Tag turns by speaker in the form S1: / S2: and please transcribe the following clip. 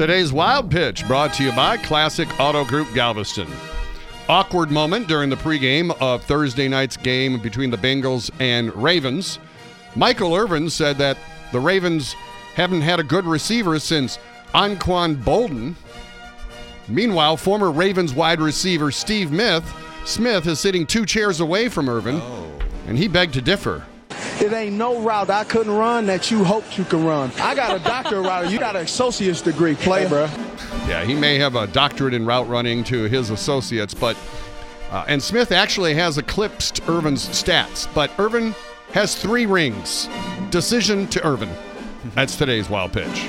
S1: Today's Wild Pitch brought to you by Classic Auto Group Galveston. Awkward moment during the pregame of Thursday night's game between the Bengals and Ravens. Michael Irvin said that the Ravens haven't had a good receiver since Anquan Boldin. Meanwhile, former Ravens wide receiver Steve Smith, Smith is sitting two chairs away from Irvin, oh. and he begged to differ.
S2: It ain't no route I couldn't run that you hoped you could run. I got a doctorate route. You got an associate's degree, play, bro.
S1: Yeah, he may have a doctorate in route running to his associates, but uh, and Smith actually has eclipsed Irvin's stats, but Irvin has three rings. Decision to Irvin. That's today's wild pitch.